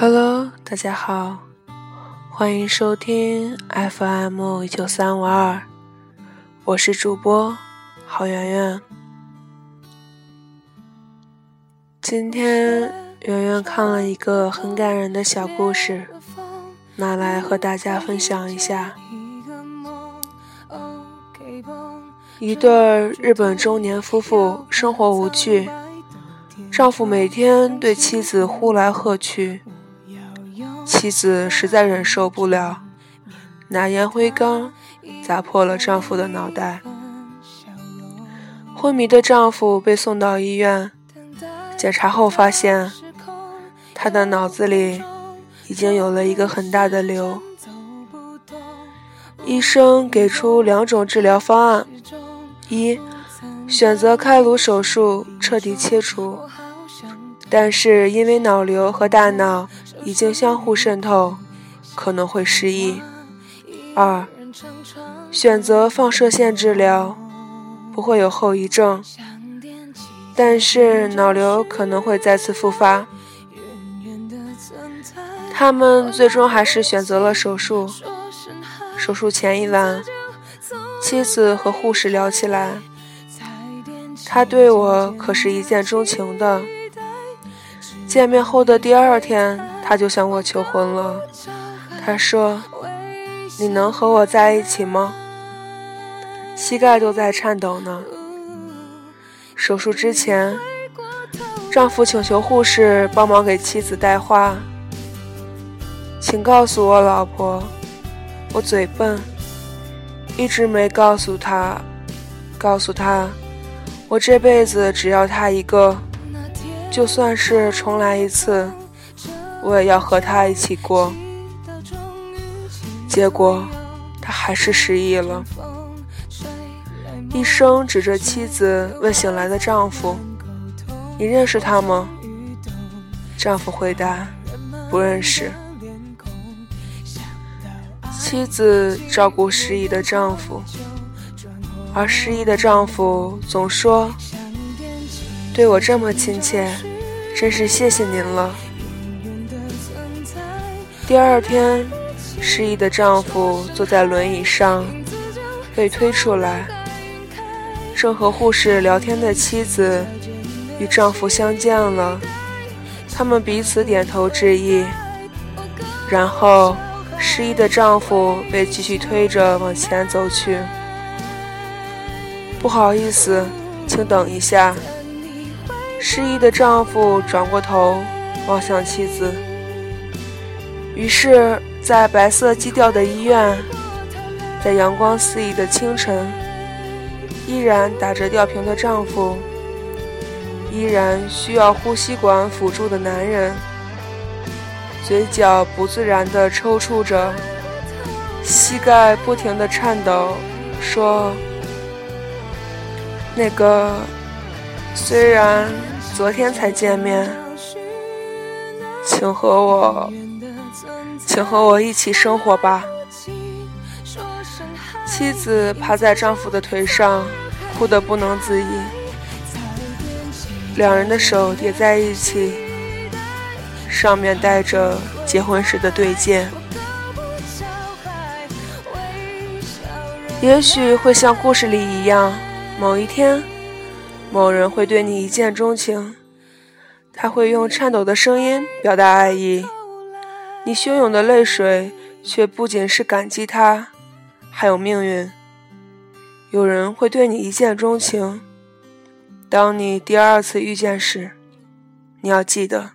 Hello，大家好，欢迎收听 FM 一九三五二，我是主播郝圆圆。今天圆圆看了一个很感人的小故事，拿来和大家分享一下。一对日本中年夫妇生活无趣，丈夫每天对妻子呼来喝去。妻子实在忍受不了，拿烟灰缸砸破了丈夫的脑袋。昏迷的丈夫被送到医院，检查后发现，他的脑子里已经有了一个很大的瘤。医生给出两种治疗方案：一，选择开颅手术彻底切除，但是因为脑瘤和大脑。已经相互渗透，可能会失忆。二，选择放射线治疗，不会有后遗症，但是脑瘤可能会再次复发。他们最终还是选择了手术。手术前一晚，妻子和护士聊起来，他对我可是一见钟情的。见面后的第二天。他就向我求婚了。他说：“你能和我在一起吗？”膝盖都在颤抖呢。手术之前，丈夫请求护士帮忙给妻子带话：“请告诉我老婆，我嘴笨，一直没告诉她，告诉她，我这辈子只要她一个，就算是重来一次。”我也要和他一起过，结果他还是失忆了。医生指着妻子问醒来的丈夫：“你认识他吗？”丈夫回答：“不认识。”妻子照顾失忆的丈夫，而失忆的丈夫总说：“对我这么亲切，真是谢谢您了。”第二天，失忆的丈夫坐在轮椅上，被推出来。正和护士聊天的妻子与丈夫相见了，他们彼此点头致意。然后，失忆的丈夫被继续推着往前走去。不好意思，请等一下。失忆的丈夫转过头，望向妻子。于是，在白色基调的医院，在阳光肆意的清晨，依然打着吊瓶的丈夫，依然需要呼吸管辅助的男人，嘴角不自然地抽搐着，膝盖不停地颤抖，说：“那个，虽然昨天才见面，请和我。”请和我一起生活吧。妻子趴在丈夫的腿上，哭得不能自已。两人的手叠在一起，上面带着结婚时的对戒。也许会像故事里一样，某一天，某人会对你一见钟情，他会用颤抖的声音表达爱意。你汹涌的泪水，却不仅是感激他，还有命运。有人会对你一见钟情，当你第二次遇见时，你要记得，